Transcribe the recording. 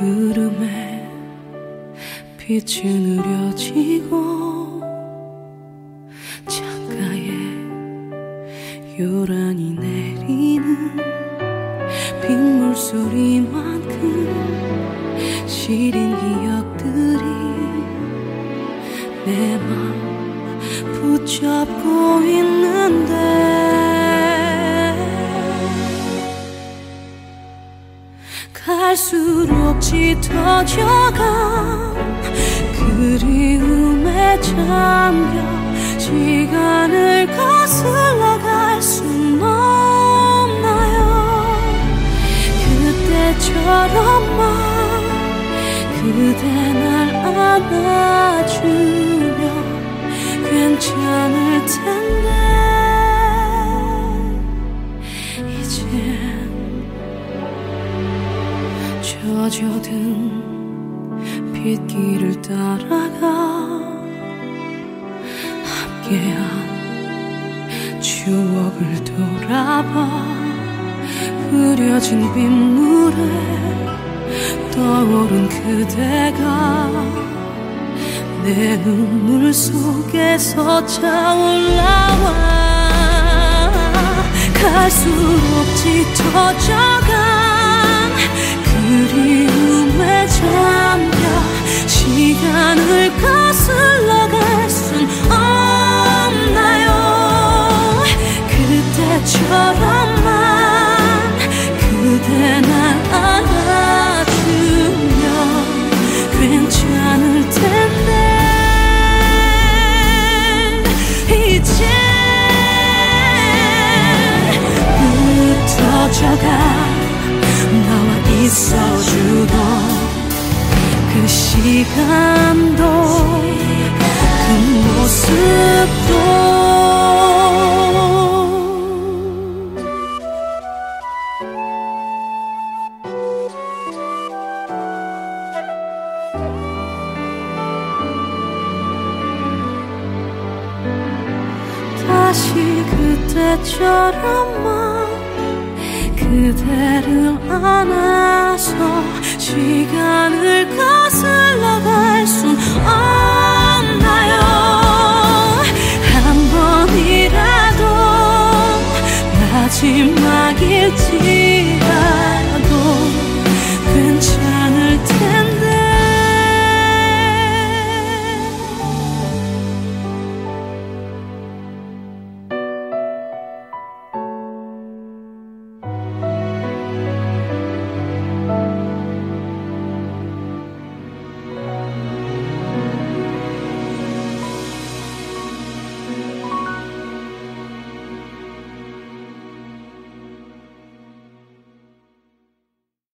구름에 빛은 느려지고 창가에 요란히 내리는 빗물 소리만큼 시린 기억들이 내 맘 붙잡고 있는데 갈수록 짙어져가 그리움에 잠겨 시간을 거슬러 갈 순 없나요? 그때처럼만 그대 날 안아주면 괜찮을 텐데 젖어든 빗길을 따라가 함께한 추억을 돌아봐. 흐려진 빗물에 떠오른 그대가 내 눈물 속에서 차올라와. 갈수록 짙어져간 시간도 그 모습도 다시 그때처럼만 그대를 안아 마지막일지라도 괜찮을 텐데.